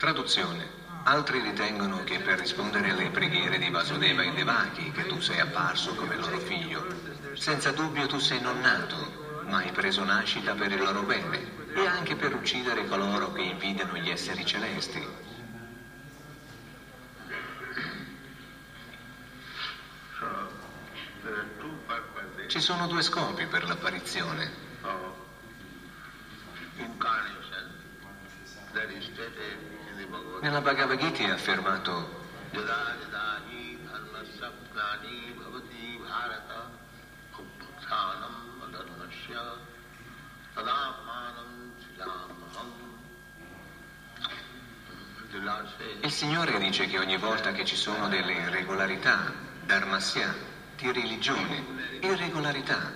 Traduzione. Altri ritengono che per rispondere alle preghiere di Vasudeva e Devaki che tu sei apparso come loro figlio. Senza dubbio tu sei non nato, ma hai preso nascita per il loro bene e anche per uccidere coloro che invidiano gli esseri celesti. Ci sono due scopi per l'apparizione. Nella Bhagavad Gita è affermato il Signore dice che ogni volta che ci sono delle irregolarità, dharmasya, di religione, irregolarità,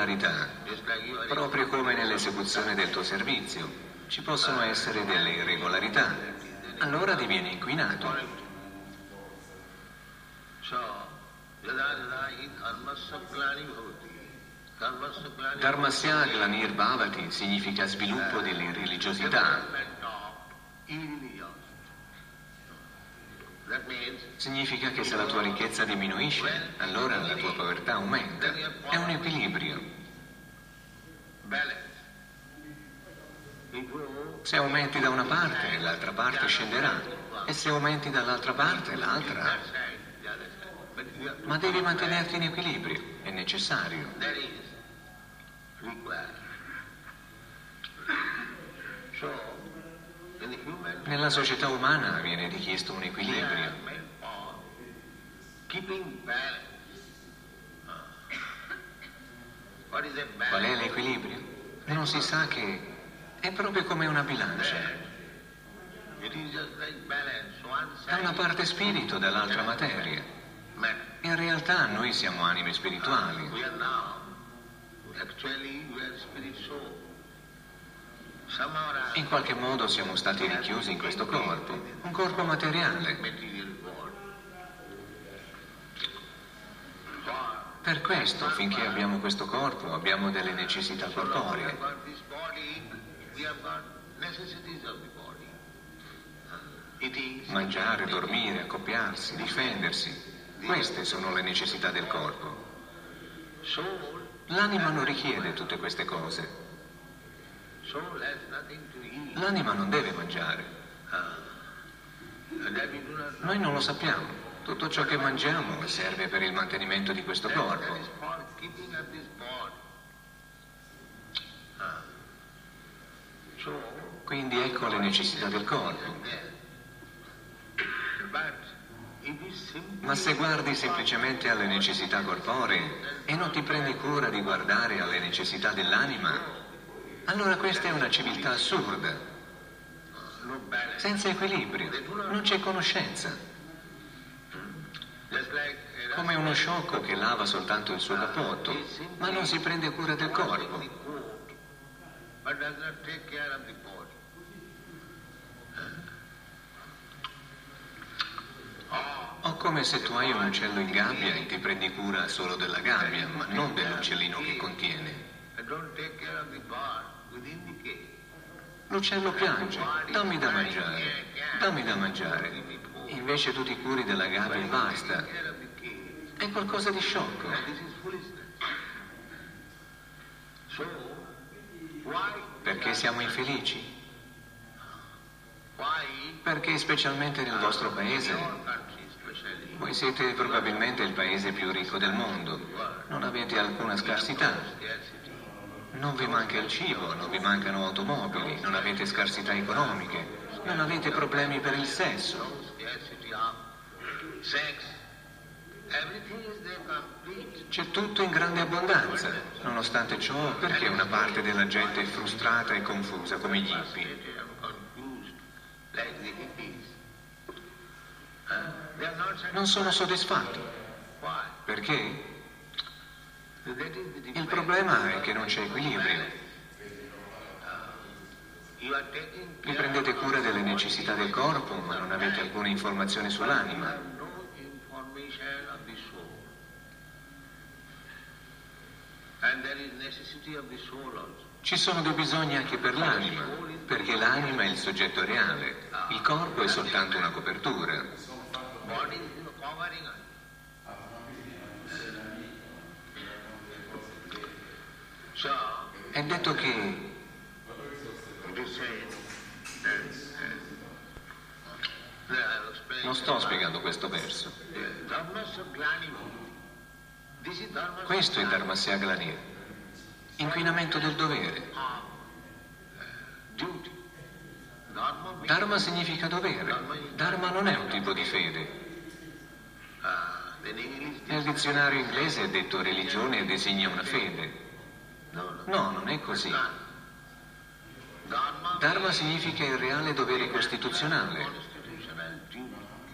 significa irregolarità, proprio come nell'esecuzione del tuo servizio. Ci possono essere delle irregolarità, allora divieni inquinato. Dharmasya Glanir Bhavati significa sviluppo dell'irreligiosità. Significa che se la tua ricchezza diminuisce, allora la tua povertà aumenta. È un equilibrio. Se aumenti da una parte, l'altra parte scenderà. E se aumenti dall'altra parte, l'altra. Ma devi mantenerti in equilibrio, è necessario. Nella società umana viene richiesto un equilibrio. Qual è l'equilibrio? Non si sa che è proprio come una bilancia. Da una parte spirito, dall'altra materia. In realtà noi siamo anime spirituali. In qualche modo siamo stati richiusi in questo corpo, un corpo materiale. Per questo, finché abbiamo questo corpo, abbiamo delle necessità corporee. Mangiare, dormire, accoppiarsi, difendersi. Queste sono le necessità del corpo. L'anima non richiede tutte queste cose. L'anima non deve mangiare. Noi non lo sappiamo. Tutto ciò che mangiamo serve per il mantenimento di questo corpo. Quindi ecco le necessità del corpo. Ma se guardi semplicemente alle necessità corporee e non ti prendi cura di guardare alle necessità dell'anima, allora questa è una civiltà assurda, senza equilibrio, non c'è conoscenza. Come uno sciocco che lava soltanto il suo cappotto, ma non si prende cura del corpo. O come se tu hai un uccello in gabbia e ti prendi cura solo della gabbia, ma non dell'uccellino che contiene. L'uccello piange, dammi da mangiare, dammi da mangiare. Invece tu ti curi della gabbia e basta. È qualcosa di sciocco. Perché siamo infelici? Perché specialmente nel vostro paese, voi siete probabilmente il paese più ricco del mondo, non avete alcuna scarsità, non vi manca il cibo, non vi mancano automobili, non avete scarsità economiche, non avete problemi per il sesso. C'è tutto in grande abbondanza. Nonostante ciò, perché una parte della gente è frustrata e confusa come gli hippie? Non sono soddisfatto. Perché? Il problema è che non c'è equilibrio. Vi prendete cura delle necessità del corpo, ma non avete alcuna informazione sull'anima. Ci sono dei bisogni anche per l'anima, perché l'anima è il soggetto reale, il corpo è soltanto una copertura. È detto che non sto spiegando questo verso. Questo è Dharmasya Glanir, inquinamento del dovere. Dharma significa dovere. Dharma non è un tipo di fede. Nel dizionario inglese è detto religione designa una fede. No, non è così. Dharma significa il reale dovere costituzionale.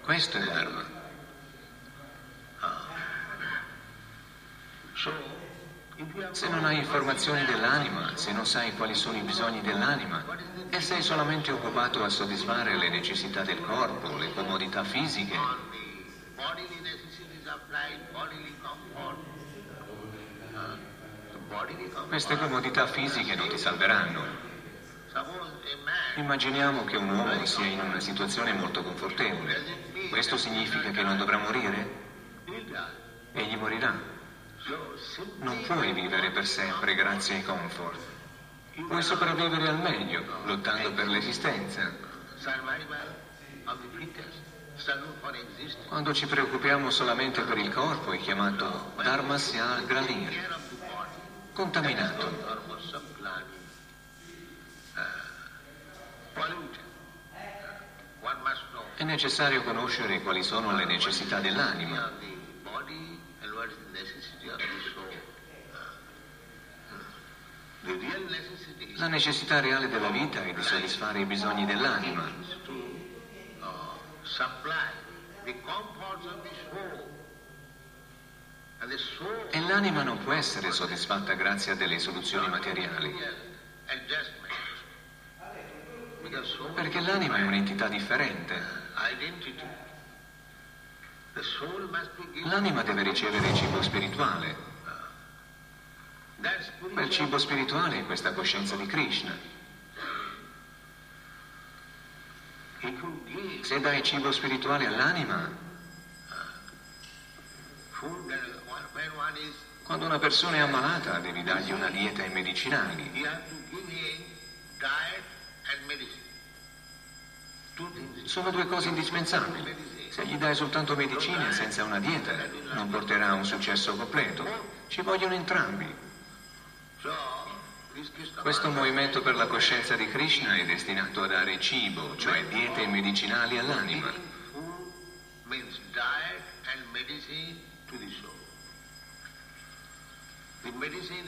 Questo è Dharma. Se non hai informazioni dell'anima, se non sai quali sono i bisogni dell'anima e sei solamente occupato a soddisfare le necessità del corpo, le comodità fisiche, queste comodità fisiche non ti salveranno. Immaginiamo che un uomo sia in una situazione molto confortevole. Questo significa che non dovrà morire? Egli morirà. Non puoi vivere per sempre grazie ai comfort. Puoi sopravvivere al meglio, lottando per l'esistenza. Quando ci preoccupiamo solamente per il corpo è chiamato Dharmasya Gralir, contaminato. È necessario conoscere quali sono le necessità dell'anima La necessità reale della vita è di soddisfare i bisogni dell'anima. E l'anima non può essere soddisfatta grazie a delle soluzioni materiali. Perché l'anima è un'entità differente. L'anima deve ricevere cibo spirituale. Quel cibo spirituale è questa coscienza di Krishna. Se dai cibo spirituale all'anima, quando una persona è ammalata devi dargli una dieta e medicinali. Sono due cose indispensabili. Se gli dai soltanto medicina senza una dieta, non porterà a un successo completo. Ci vogliono entrambi. Questo movimento per la coscienza di Krishna è destinato a dare cibo, cioè diete medicinali all'anima.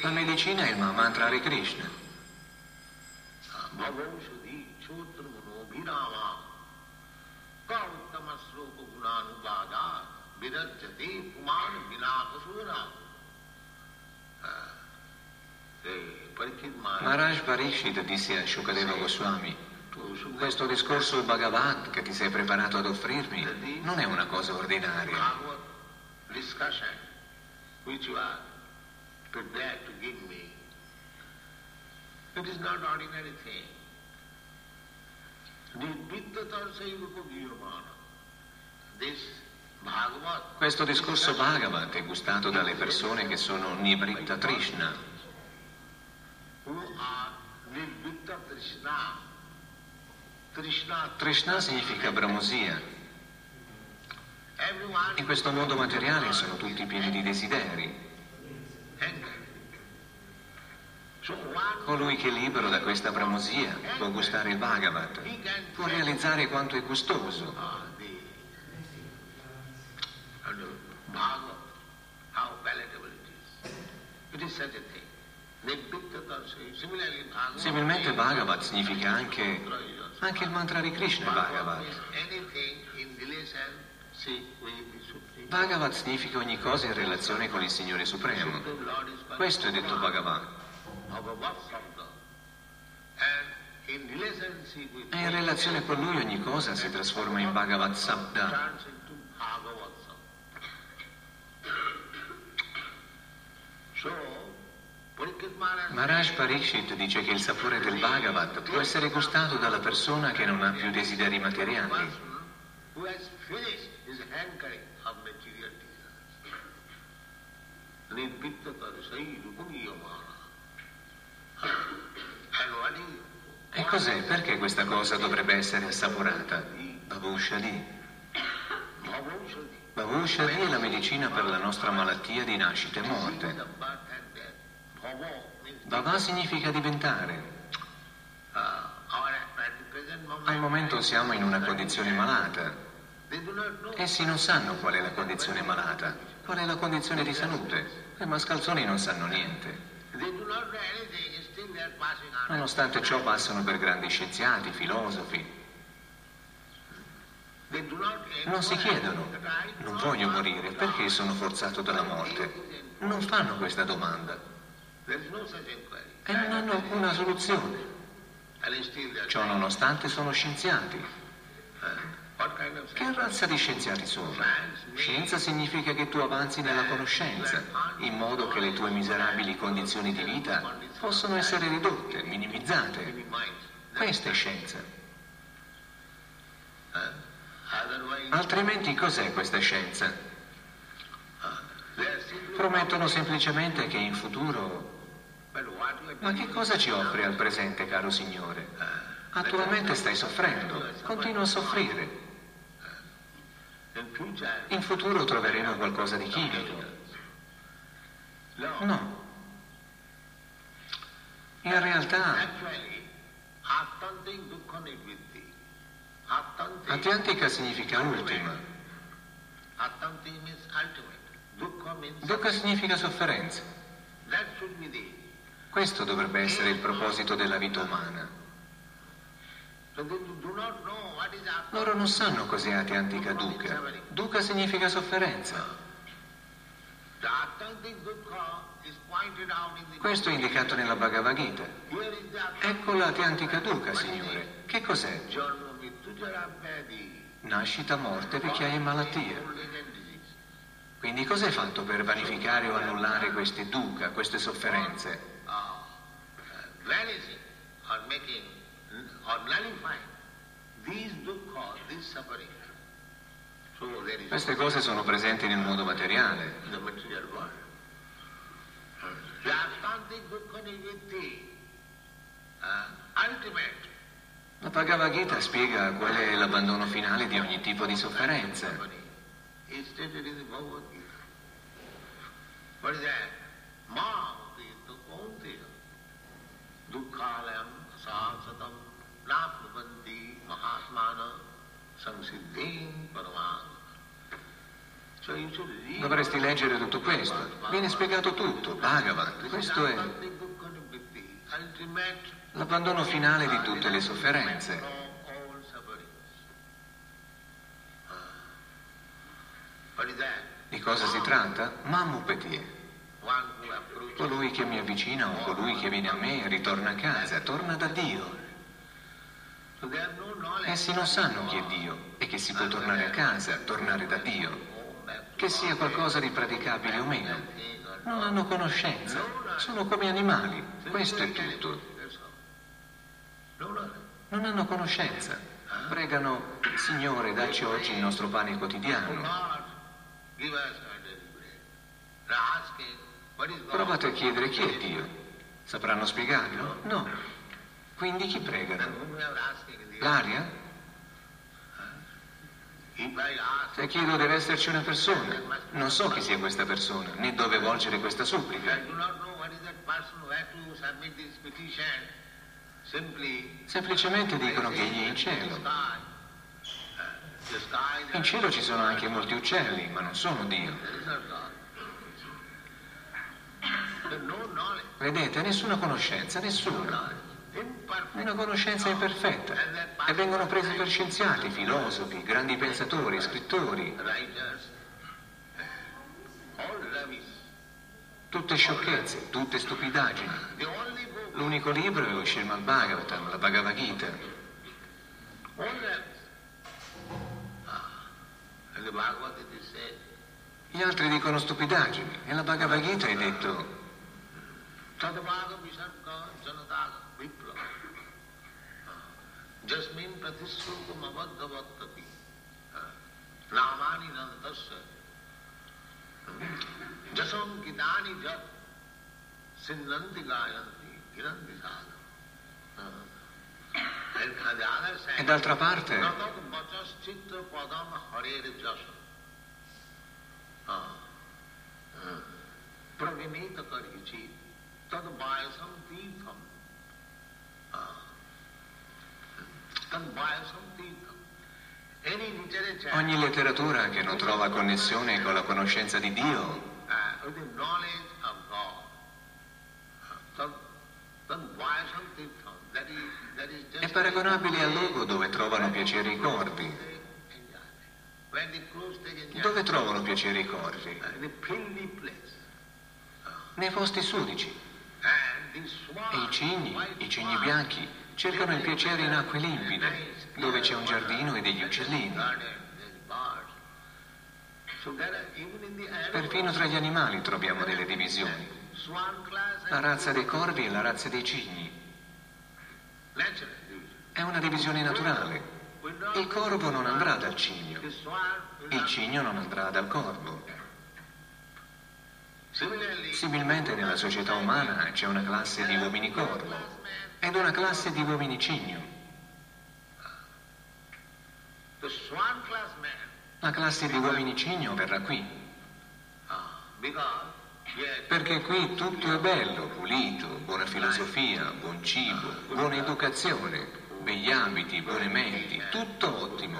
La medicina è il mantra Hare Krishna. Maharaj Parishit disse a Shukadeva Goswami, questo discorso Bhagavat che ti sei preparato ad offrirmi non è una cosa ordinaria. Questo discorso Bhagavat è gustato dalle persone che sono Nibritta Trishna, Krishna significa bramosia. In questo mondo materiale sono tutti pieni di desideri. Colui che è libero da questa bramosia può gustare il Bhagavat, può realizzare quanto è gustoso. Similmente Bhagavat significa anche, anche il mantra di Krishna Bhagavat. Bhagavat significa ogni cosa in relazione con il Signore Supremo. Questo è detto Bhagavat. E in relazione con Lui ogni cosa si trasforma in Bhagavat Sabda. Maharaj Parikshit dice che il sapore del Bhagavat può essere gustato dalla persona che non ha più desideri materiali. E cos'è? Perché questa cosa dovrebbe essere assaporata? Babushali. Babushali è la medicina per la nostra malattia di nascita e morte. Baba significa diventare. Al momento siamo in una condizione malata. Essi non sanno qual è la condizione malata, qual è la condizione di salute. I mascalzoni non sanno niente. Nonostante ciò passano per grandi scienziati, filosofi. Non si chiedono, non voglio morire, perché sono forzato dalla morte? Non fanno questa domanda. E non hanno una soluzione. Ciò nonostante sono scienziati. Che razza di scienziati sono? Scienza significa che tu avanzi nella conoscenza, in modo che le tue miserabili condizioni di vita possano essere ridotte, minimizzate. Questa è scienza. Altrimenti cos'è questa scienza? Promettono semplicemente che in futuro... Ma che cosa ci offre al presente, caro Signore? Attualmente stai soffrendo, continua a soffrire. In futuro troveremo qualcosa di chimico. No. In realtà, Atlantica significa ultima. Dukkha significa sofferenza. Questo dovrebbe essere il proposito della vita umana. Loro non sanno cos'è Atyantika Dukkha. Dukkha significa sofferenza. Questo è indicato nella Bhagavad Gita. Ecco l'Atyantika Dukkha, Signore. Che cos'è? Nascita, morte, vecchiaia e malattia. Quindi cos'è fatto per vanificare o annullare queste dukkha, queste sofferenze? Queste cose sono presenti nel mondo materiale. La Bhagavad Gita spiega qual è l'abbandono finale di ogni tipo di sofferenza. Sasatam napnuvanti mahatmana samsiddhim paramana. Dovresti leggere tutto questo. Viene spiegato tutto, Bhagavan. Questo è l'abbandono finale di tutte le sofferenze. Di cosa si tratta? Mamupeti. Colui che mi avvicina o colui che viene a me ritorna a casa, torna da Dio. Essi non sanno chi è Dio e che si può tornare a casa, tornare da Dio che sia qualcosa di praticabile o meno. Non hanno conoscenza, sono come animali, questo è tutto. Non hanno conoscenza. Pregano, Signore, dacci oggi il nostro pane quotidiano. Provate a chiedere chi è Dio. Sapranno spiegarlo? No. Quindi chi pregano? L'aria? Se chiedo deve esserci una persona, non so chi sia questa persona, né dove volgere questa supplica. Semplicemente dicono che egli è in cielo. In cielo ci sono anche molti uccelli, ma non sono Dio. Vedete, nessuna conoscenza, nessuna una conoscenza imperfetta e vengono presi per scienziati, filosofi, grandi pensatori, scrittori. Tutte sciocchezze, tutte stupidaggini. L'unico libro è lo Srimad Bhagavatam, la Bhagavad Gita. Gli altri dicono stupidaggini e la Bhagavad Gita è detto Jasmin Pratisrupam Abadhavaktapi Namani Nantasya Jasam Gidani Jat Sinnanti Gayanti Giranti Sadha E d'altra parte Pravinita Karichi Tad Vayasam Tirtham Ogni letteratura che non trova connessione con la conoscenza di Dio è paragonabile al luogo dove trovano piacere i corvi. Dove trovano piacere i corvi? Nei posti sudici. E i cigni, i cigni bianchi, cercano il piacere in acque limpide, dove c'è un giardino e degli uccellini. Perfino tra gli animali troviamo delle divisioni. La razza dei corvi e la razza dei cigni. È una divisione naturale. Il corvo non andrà dal cigno, il cigno non andrà dal corvo. Similmente nella società umana c'è una classe di uomini corvo ed una classe di uomini cigno. La classe di uomini cigno verrà qui. Perché qui tutto è bello, pulito, buona filosofia, buon cibo, buona educazione, begli abiti, buone menti, tutto ottimo.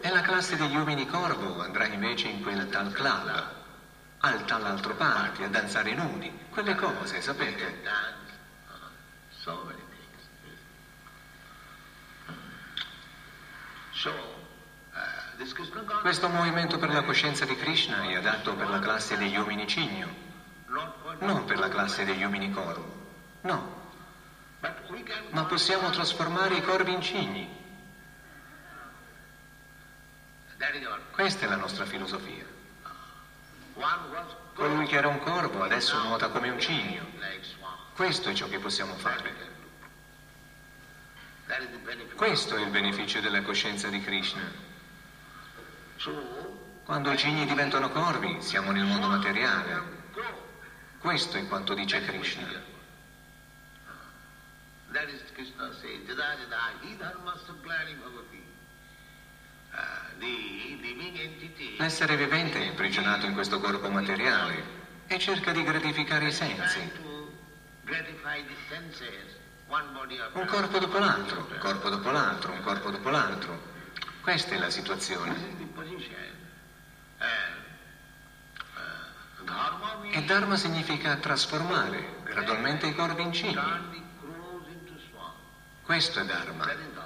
E la classe degli uomini corvo andrà invece in quel tal club, al tal altro party, a danzare nudi, quelle cose, sapete? Questo movimento per la coscienza di Krishna è adatto per la classe degli uomini cigno, non per la classe degli uomini corvo. No. Ma possiamo trasformare i corvi in cigni. Questa è la nostra filosofia. Colui che era un corvo adesso nuota come un cigno. Questo è ciò che possiamo fare. Questo è il beneficio della coscienza di Krishna. Quando i cigni diventano corvi, siamo nel mondo materiale. Questo è quanto dice Krishna. L'essere vivente è imprigionato in questo corpo materiale e cerca di gratificare i sensi. Un corpo dopo l'altro, un corpo dopo l'altro, un corpo dopo l'altro. Questa è la situazione. E Dharma significa trasformare gradualmente i corvi in cigni. Questo è Dharma.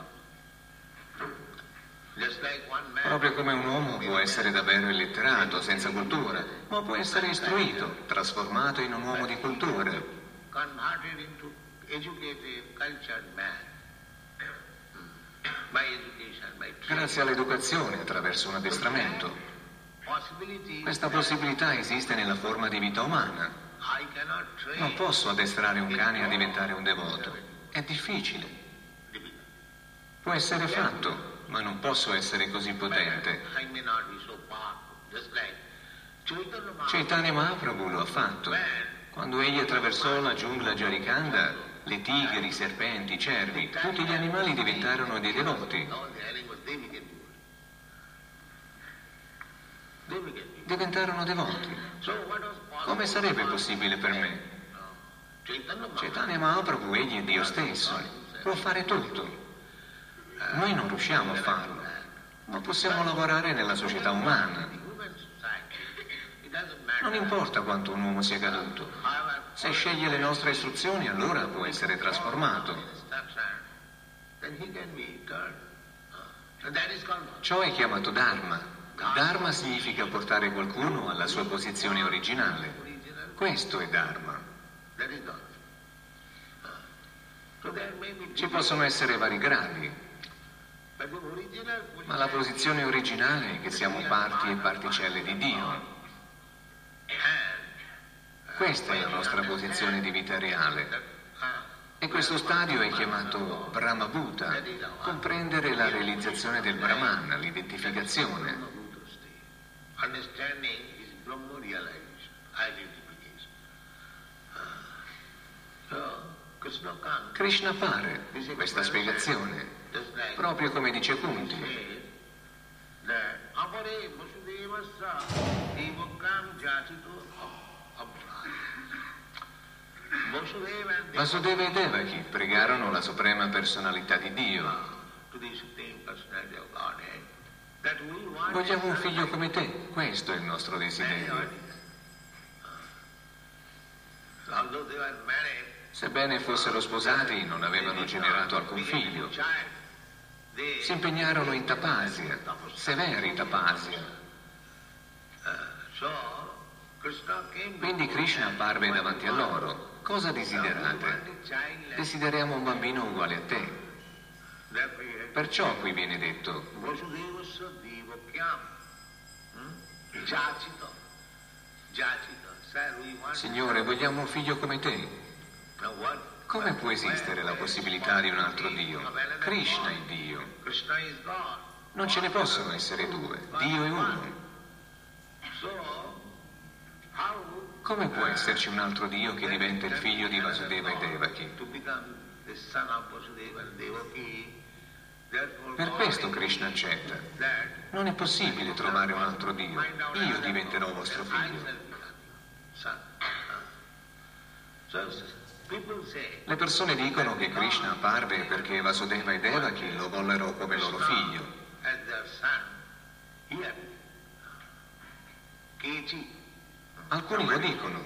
Proprio come un uomo può essere davvero illeterato, senza cultura, ma può essere istruito, trasformato in un uomo di cultura. Grazie all'educazione attraverso un addestramento. Questa possibilità esiste nella forma di vita umana. Non posso addestrare un cane a diventare un devoto. È difficile. Può essere fatto, ma non posso essere così potente. Chaitanya Mahaprabhu lo ha fatto. Quando egli attraversò la giungla Jarikanda, le tigri, i serpenti, i cervi, tutti gli animali diventarono dei devoti. Diventarono devoti. Come sarebbe possibile per me? Chaitanya Mahaprabhu, egli è Dio stesso, può fare tutto. Noi non riusciamo a farlo, ma possiamo lavorare nella società umana. Non importa quanto un uomo sia caduto. Se sceglie le nostre istruzioni, allora può essere trasformato. Ciò è chiamato Dharma. Dharma significa portare qualcuno alla sua posizione originale. Questo è Dharma. Ci possono essere vari gradi. Ma la posizione originale è che siamo parti e particelle di Dio. Questa è la nostra posizione di vita reale. E questo stadio è chiamato Brahma Bhuta, comprendere la realizzazione del Brahman, l'identificazione. Krishna appare questa spiegazione, proprio come dice Kunti. Vasudeva e Devaki pregarono la suprema personalità di Dio. Vogliamo un figlio come te, questo è il nostro desiderio. Sebbene fossero sposati, non avevano generato alcun figlio. Si impegnarono in tapasia, severi tapasia. Quindi Krishna apparve davanti a loro Cosa desiderate? Desideriamo un bambino uguale a te. Perciò qui viene detto, Signore, vogliamo un figlio come te. Come può esistere la possibilità di un altro Dio? Krishna è Dio. Non ce ne possono essere due. Dio è uno. Come può esserci un altro Dio che diventa il figlio di Vasudeva e Devaki? Per questo Krishna accetta. Non è possibile trovare un altro Dio. Io diventerò vostro figlio. Le persone dicono che Krishna apparve perché Vasudeva e Devaki lo vollero come loro figlio. Alcuni lo dicono.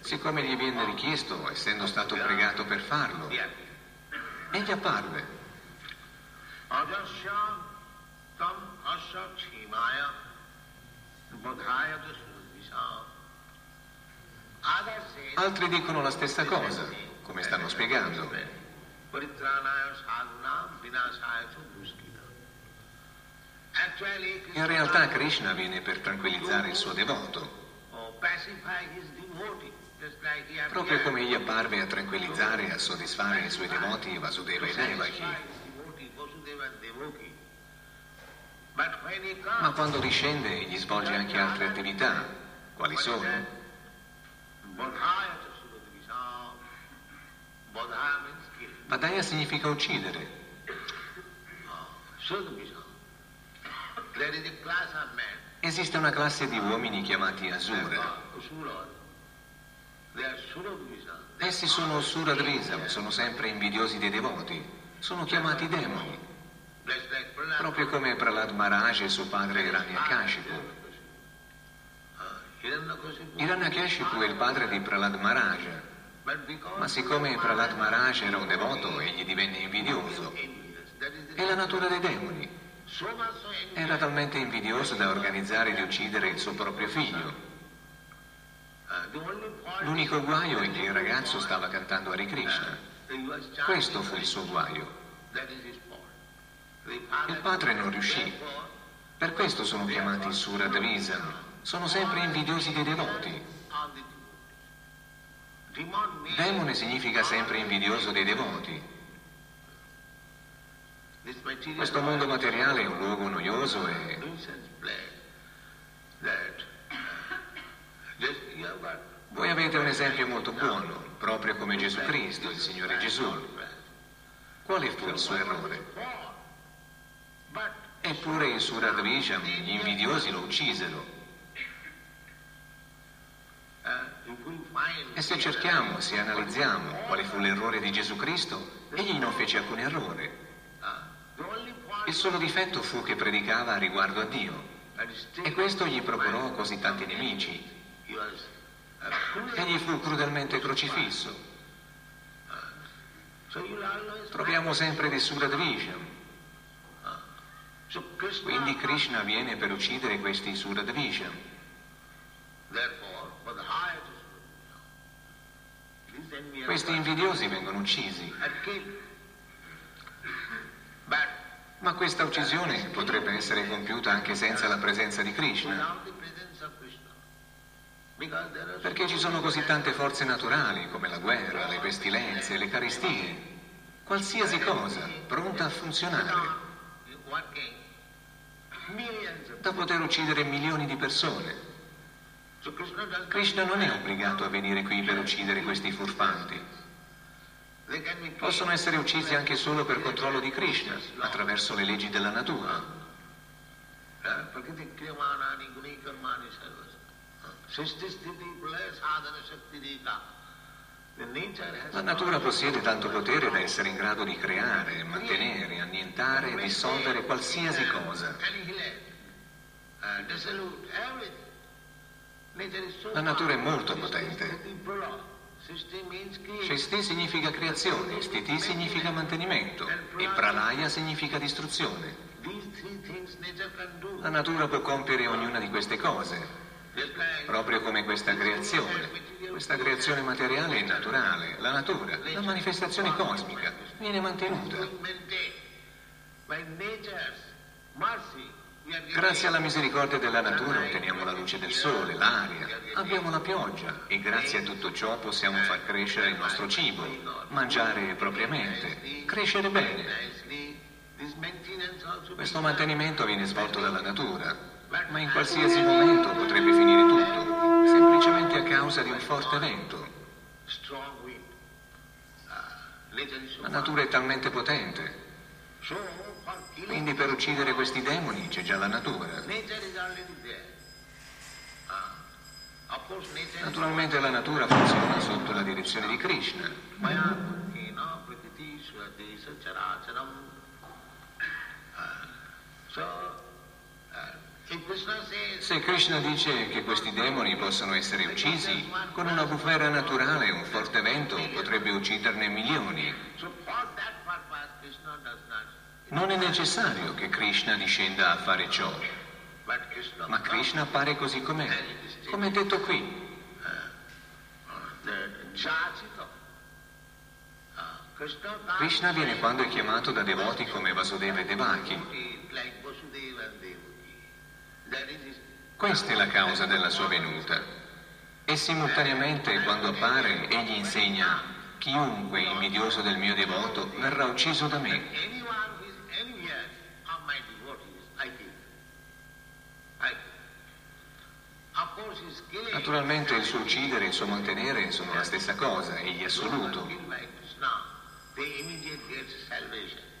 Siccome gli viene richiesto, essendo stato pregato per farlo, egli apparve. Altri dicono la stessa cosa, come stanno spiegando. In realtà Krishna viene per tranquillizzare il suo devoto, proprio come egli apparve a tranquillizzare e a soddisfare i suoi devoti Vasudeva e Devaki. Ma quando discende egli svolge anche altre attività. Quali sono? Badaya significa uccidere. Esiste una classe di uomini chiamati Asura. Essi sono Suradvisa, sono sempre invidiosi dei devoti, sono chiamati demoni, proprio come Prahlad Maharaj e suo padre Hiranyakashipu. Hiranyakashipu è il padre di Prahlad Maharaj, ma siccome Prahlad Maharaj era un devoto, egli divenne invidioso. È la natura dei demoni. Era talmente invidioso da organizzare di uccidere il suo proprio figlio. L'unico guaio è che il ragazzo stava cantando Hare Krishna. Questo fu il suo guaio. Il padre non riuscì. Per questo sono chiamati Suradvisam. Sono sempre invidiosi dei devoti. Demone significa sempre invidioso dei devoti. Questo mondo materiale è un luogo noioso e... Voi avete un esempio molto buono, proprio come Gesù Cristo, il Signore Gesù. Quale fu il suo errore? Eppure in Suradvisham gli invidiosi lo uccisero. E se cerchiamo, se analizziamo quale fu l'errore di Gesù Cristo, egli non fece alcun errore. Il solo difetto fu che predicava riguardo a Dio e questo gli procurò così tanti nemici. Egli fu crudelmente crocifisso. Troviamo sempre di Suradvisham. Quindi Krishna viene per uccidere questi envious Questi invidiosi vengono uccisi, ma questa uccisione potrebbe essere compiuta anche senza la presenza di Krishna, perché ci sono così tante forze naturali come la guerra, le pestilenze, le carestie, qualsiasi cosa pronta a funzionare, da poter uccidere milioni di persone. So Krishna non è obbligato a venire qui per uccidere questi furfanti. Possono essere uccisi anche solo per controllo di Krishna, attraverso le leggi della natura. Prakriti La natura possiede tanto potere da essere in grado di creare, mantenere, annientare e dissolvere qualsiasi cosa. La natura è molto potente. Shesti significa creazione, Stiti significa mantenimento e Pralaya significa distruzione. La natura può compiere ognuna di queste cose, proprio come questa creazione. Questa creazione materiale è naturale, la natura, la manifestazione cosmica, viene mantenuta. Grazie alla misericordia della natura otteniamo la luce del sole, l'aria, abbiamo la pioggia e grazie a tutto ciò possiamo far crescere il nostro cibo, mangiare propriamente, crescere bene. Questo mantenimento viene svolto dalla natura, ma in qualsiasi momento potrebbe finire tutto, semplicemente a causa di un forte vento. Ah, so La natura è talmente potente, quindi per uccidere questi demoni c'è già la natura. Ah, Naturalmente la natura funziona sotto la direzione di Krishna. Ah, So, Se Krishna dice che questi demoni possono essere uccisi, con una bufera naturale un forte vento potrebbe ucciderne milioni. Non è necessario che Krishna discenda a fare ciò, ma Krishna appare così com'è, come è detto qui. Krishna viene quando è chiamato da devoti come Vasudeva e Devaki. like Vasudeva and Devaki. That is his Questa è la causa della sua venuta. E simultaneamente, quando appare, egli insegna, chiunque invidioso del mio devoto verrà ucciso da me. Naturalmente il suo uccidere e il suo mantenere sono la stessa cosa, egli assoluto.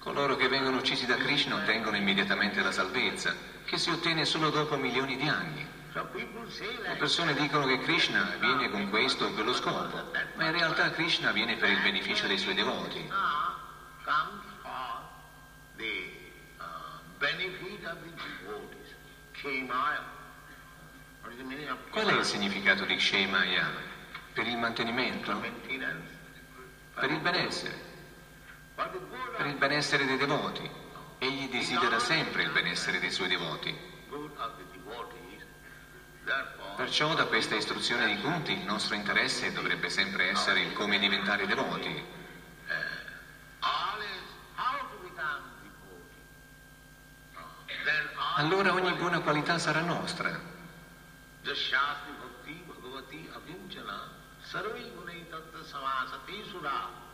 Coloro che vengono uccisi da Krishna ottengono immediatamente la salvezza, che si ottiene solo dopo milioni di anni. Le persone dicono che Krishna viene con questo o quello scopo, ma in realtà Krishna viene per il beneficio dei suoi devoti. Qual è il significato di Kshemaya? Per il mantenimento? Per il benessere? Per il benessere dei devoti. Egli desidera sempre il benessere dei suoi devoti. Perciò da questa istruzione di Kunti il nostro interesse dovrebbe sempre essere il come diventare devoti. Allora ogni buona qualità sarà nostra. Sarvai gunai tatta samasati sura.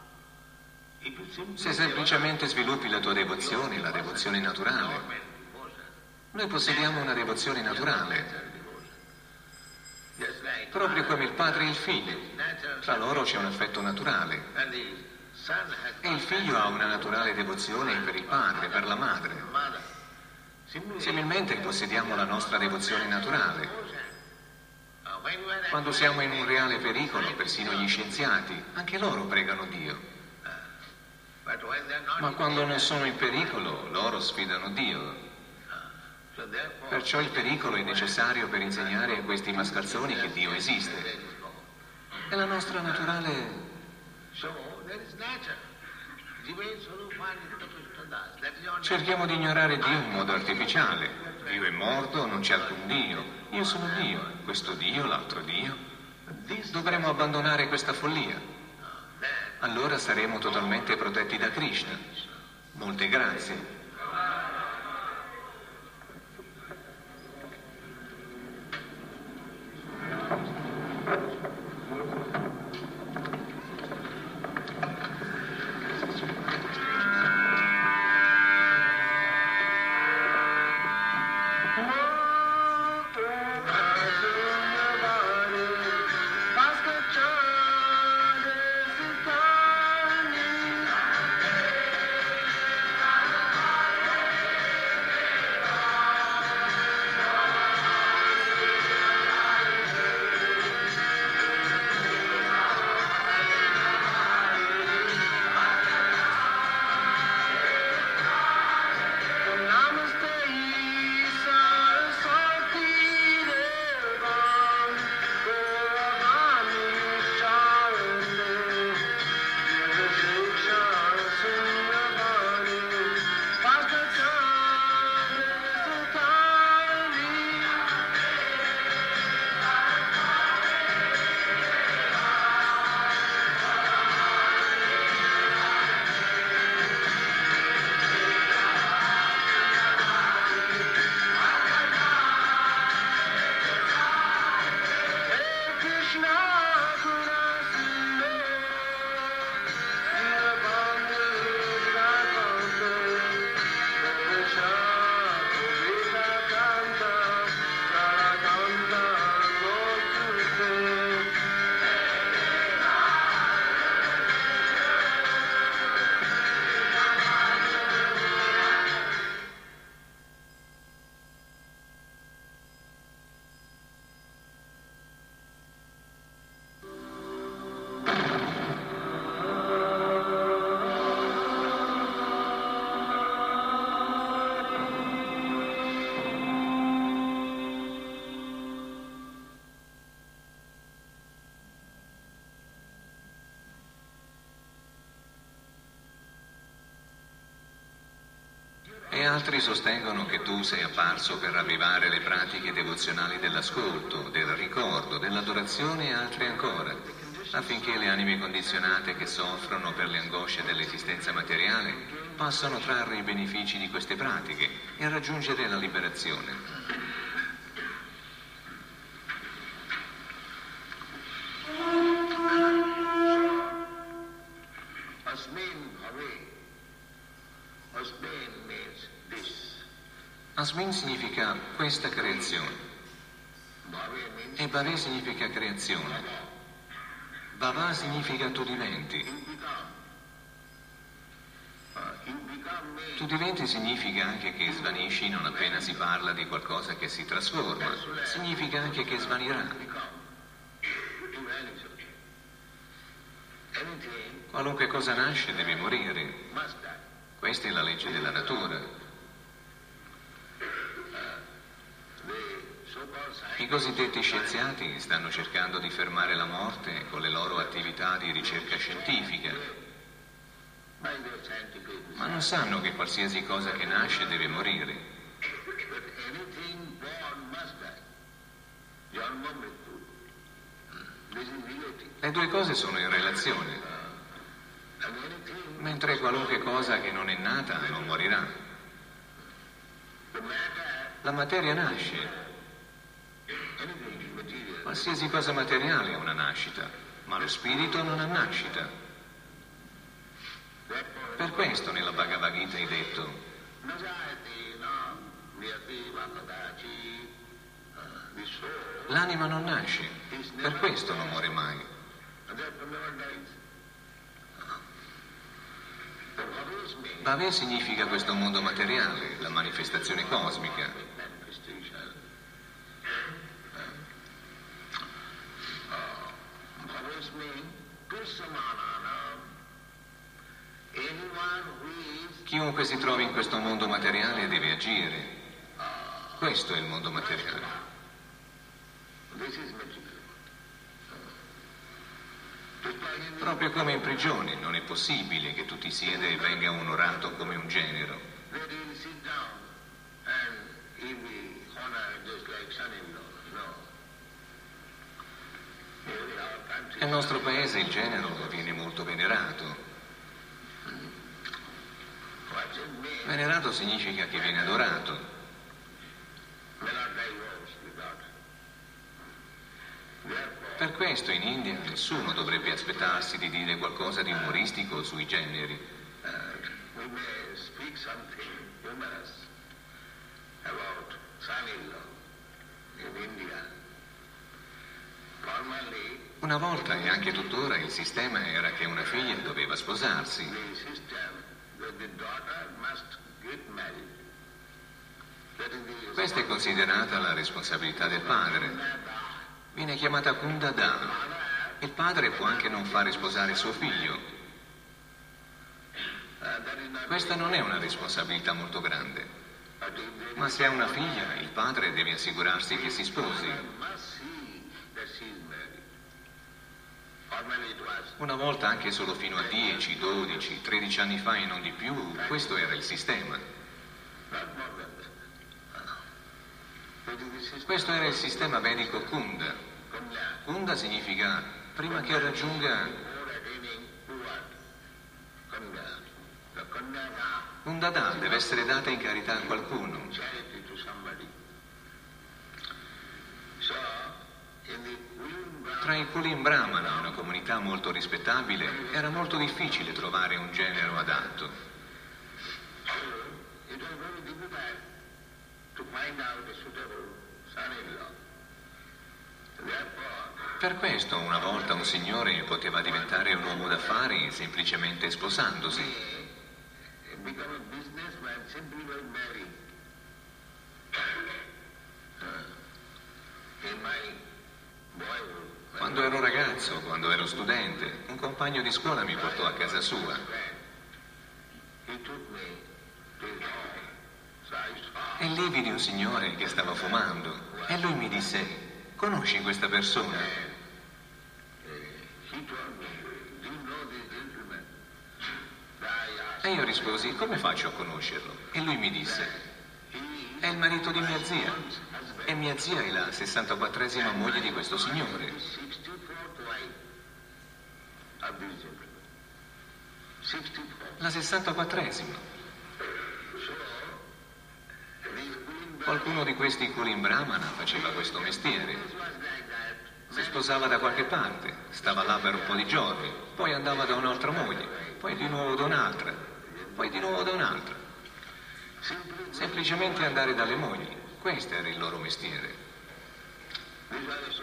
Se semplicemente sviluppi la tua devozione, la devozione naturale. Noi possediamo una devozione naturale, proprio come il padre e il figlio. Tra loro c'è un affetto naturale. E il figlio ha una naturale devozione per il padre, per la madre. Similmente possediamo la nostra devozione naturale. Quando siamo in un reale pericolo, persino gli scienziati, anche loro pregano Dio. but when they are not Ma quando non sono in pericolo, loro sfidano Dio. Perciò il pericolo è necessario per insegnare a questi mascalzoni che Dio esiste. È la nostra naturale... Cerchiamo di ignorare Dio in modo artificiale. Dio è morto, non c'è alcun Dio. Io sono Dio, questo Dio, l'altro Dio. Dovremmo abbandonare questa follia. Allora saremo totalmente protetti da Krishna. Molte grazie. E altri sostengono che tu sei apparso per ravvivare le pratiche devozionali dell'ascolto, del ricordo, dell'adorazione e altre ancora, affinché le anime condizionate che soffrono per le angosce dell'esistenza materiale possano trarre i benefici di queste pratiche e raggiungere la liberazione. Asmin significa questa creazione e Bhave significa creazione. Bhava significa tu diventi. Tu diventi significa anche che svanisci non appena si parla di qualcosa che si trasforma, significa anche che svanirà. Qualunque cosa nasce deve morire. Questa è la legge della natura. I cosiddetti scienziati stanno cercando di fermare la morte con le loro attività di ricerca scientifica, ma non sanno che qualsiasi cosa che nasce deve morire. Le due cose sono in relazione, mentre qualunque cosa che non è nata non morirà. La materia nasce, Qualsiasi cosa materiale ha una nascita, ma lo spirito non ha nascita. Per questo nella Bhagavad Gita hai detto l'anima non nasce, per questo non muore mai. Bhave significa questo mondo materiale, la manifestazione cosmica. Chiunque si trovi in questo mondo materiale deve agire. Questo è il mondo materiale. Proprio come in prigione non è possibile che tu ti sieda e venga onorato come un genero. Nel nostro paese il genero viene molto venerato. Venerato significa che viene adorato. Per questo in India nessuno dovrebbe aspettarsi di dire qualcosa di umoristico sui generi. Una volta e anche tuttora il sistema era che una figlia doveva sposarsi. Questa è considerata la responsabilità del padre. Viene chiamata Kundada. Il padre può anche non fare sposare suo figlio. Questa non è una responsabilità molto grande. Ma se ha una figlia, il padre deve assicurarsi che si sposi. Una volta anche solo fino a 10, 12, 13 anni fa e non di più, questo era il sistema. Questo era il sistema vedico Kunda. Kunda significa prima che raggiunga un dada deve essere data in carità a qualcuno. Tra i Kulim Brahmana, una comunità molto rispettabile, era molto difficile trovare un genero adatto. Per questo una volta un signore poteva diventare un uomo d'affari semplicemente sposandosi. Quando ero ragazzo, quando ero studente, un compagno di scuola mi portò a casa sua. E lì vidi un signore che stava fumando e lui mi disse, conosci questa persona? E io risposi, come faccio a conoscerlo? E lui mi disse, è il marito di mia zia. E mia zia è la 64esima moglie di questo signore. La 64esima. Qualcuno di questi Kulim Brahmana faceva questo mestiere. Si sposava da qualche parte, stava là per un po' di giorni, poi andava da un'altra moglie, poi di nuovo da un'altra, poi di nuovo da un'altra. Semplicemente andare dalle mogli. Questo era il loro mestiere.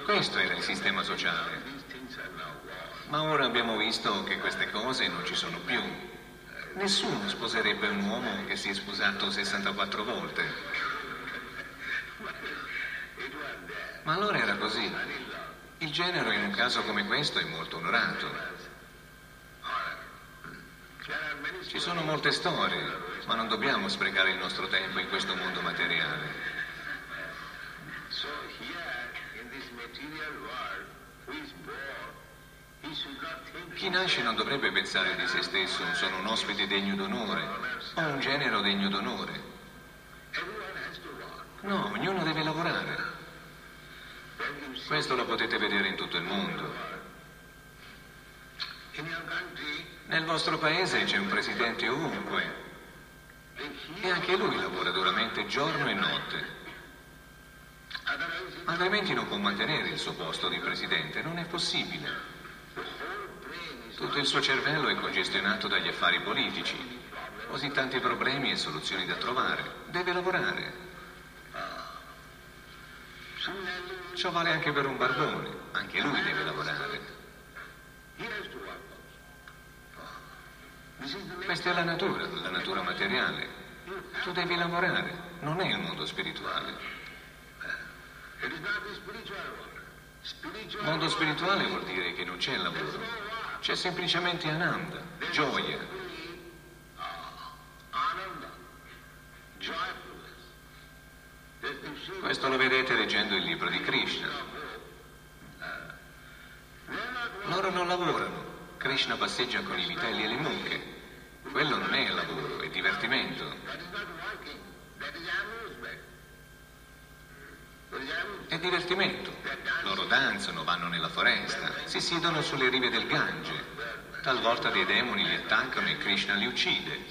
Questo era il sistema sociale. Ma ora abbiamo visto che queste cose non ci sono più. Nessuno sposerebbe un uomo che si è sposato 64 volte. Ma allora era così. Il genero in un caso come questo è molto onorato. Ci sono molte storie, ma non dobbiamo sprecare il nostro tempo in questo mondo materiale. Chi nasce non dovrebbe pensare di se stesso, sono un ospite degno d'onore o un genero degno d'onore. No, ognuno deve lavorare. Questo lo potete vedere in tutto il mondo. Nel vostro paese c'è un presidente ovunque e anche lui lavora duramente giorno e notte. Altrimenti non può mantenere il suo posto di presidente, non è possibile. Tutto il suo cervello è congestionato dagli affari politici, così tanti problemi e soluzioni da trovare. Deve lavorare. Ciò vale anche per un barbone, anche lui deve lavorare. Questa è la natura, la natura materiale. Tu devi lavorare, non è il mondo spirituale. Mondo spirituale vuol dire che non c'è lavoro, c'è semplicemente ananda, gioia. Questo lo vedete leggendo il libro di Krishna. Loro non lavorano. Krishna passeggia con i vitelli e le mucche. Quello non è lavoro, è divertimento. È divertimento. Loro danzano, vanno nella foresta, si siedono sulle rive del Gange. Talvolta dei demoni li attaccano e Krishna li uccide.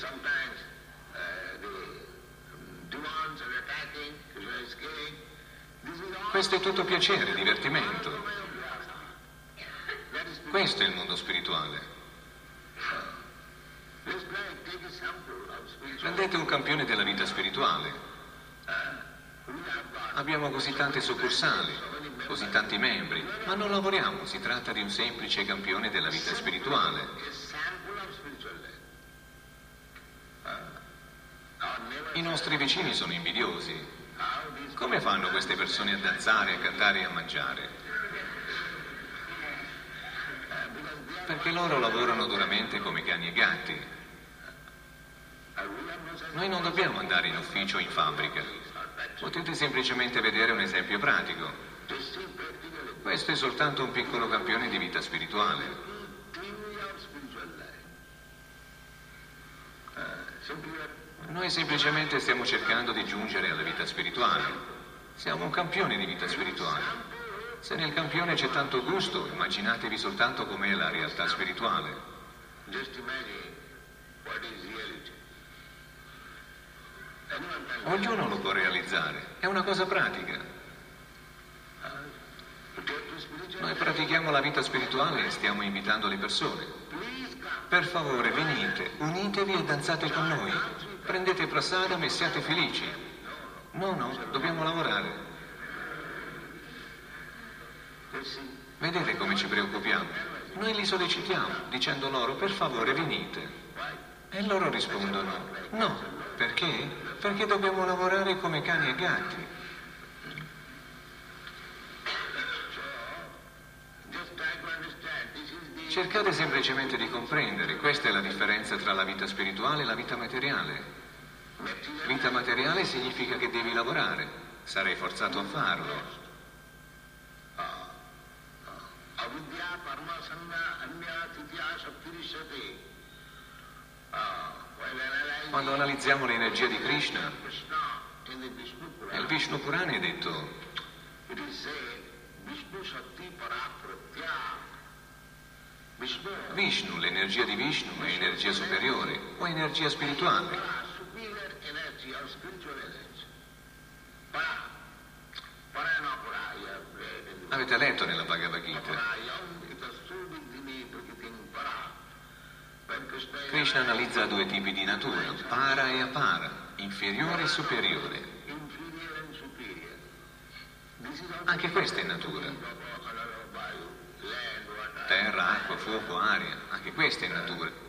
Questo è tutto piacere, divertimento. Questo è il mondo spirituale. Prendete un campione della vita spirituale. Abbiamo così tante succursali, così tanti membri, ma non lavoriamo, si tratta di un semplice campione della vita spirituale. a sample of spiritual life. Our neighbor, I nostri vicini sono invidiosi. Come fanno queste persone a danzare, a cantare e a mangiare? Perché loro lavorano duramente come cani e gatti. Noi non dobbiamo andare in ufficio o in fabbrica. Potete semplicemente vedere un esempio pratico. Questo è soltanto un piccolo campione di vita spirituale. Noi semplicemente stiamo cercando di giungere alla vita spirituale. Siamo un campione di vita spirituale. Se nel campione c'è tanto gusto, immaginatevi soltanto com'è la realtà spirituale. just imagine what is reality. Ognuno lo può realizzare. È una cosa pratica. Noi pratichiamo la vita spirituale e stiamo invitando le persone. Per favore, venite, unitevi e danzate con noi. Prendete prasadam e siate felici. No, no, dobbiamo lavorare. Vedete come ci preoccupiamo? Noi li sollecitiamo dicendo loro per favore venite. E loro rispondono no. Perché? Perché dobbiamo lavorare come cani e gatti. Cercate semplicemente di comprendere, questa è la differenza tra la vita spirituale e la vita materiale. material. Vita materiale significa che devi lavorare, sarai forzato a farlo. Avidya parmasanna anya titya saptirisate. Quando analizziamo l'energia di Krishna, nel Vishnu Purana è detto Vishnu l'energia di Vishnu è energia superiore o energia spirituale. Avete letto nella Bhagavad Gita? Krishna is Krishna analizza due tipi di natura, para e apara, inferiore e superiore. Anche questa è natura. Terra, acqua, fuoco, aria, anche questa è natura.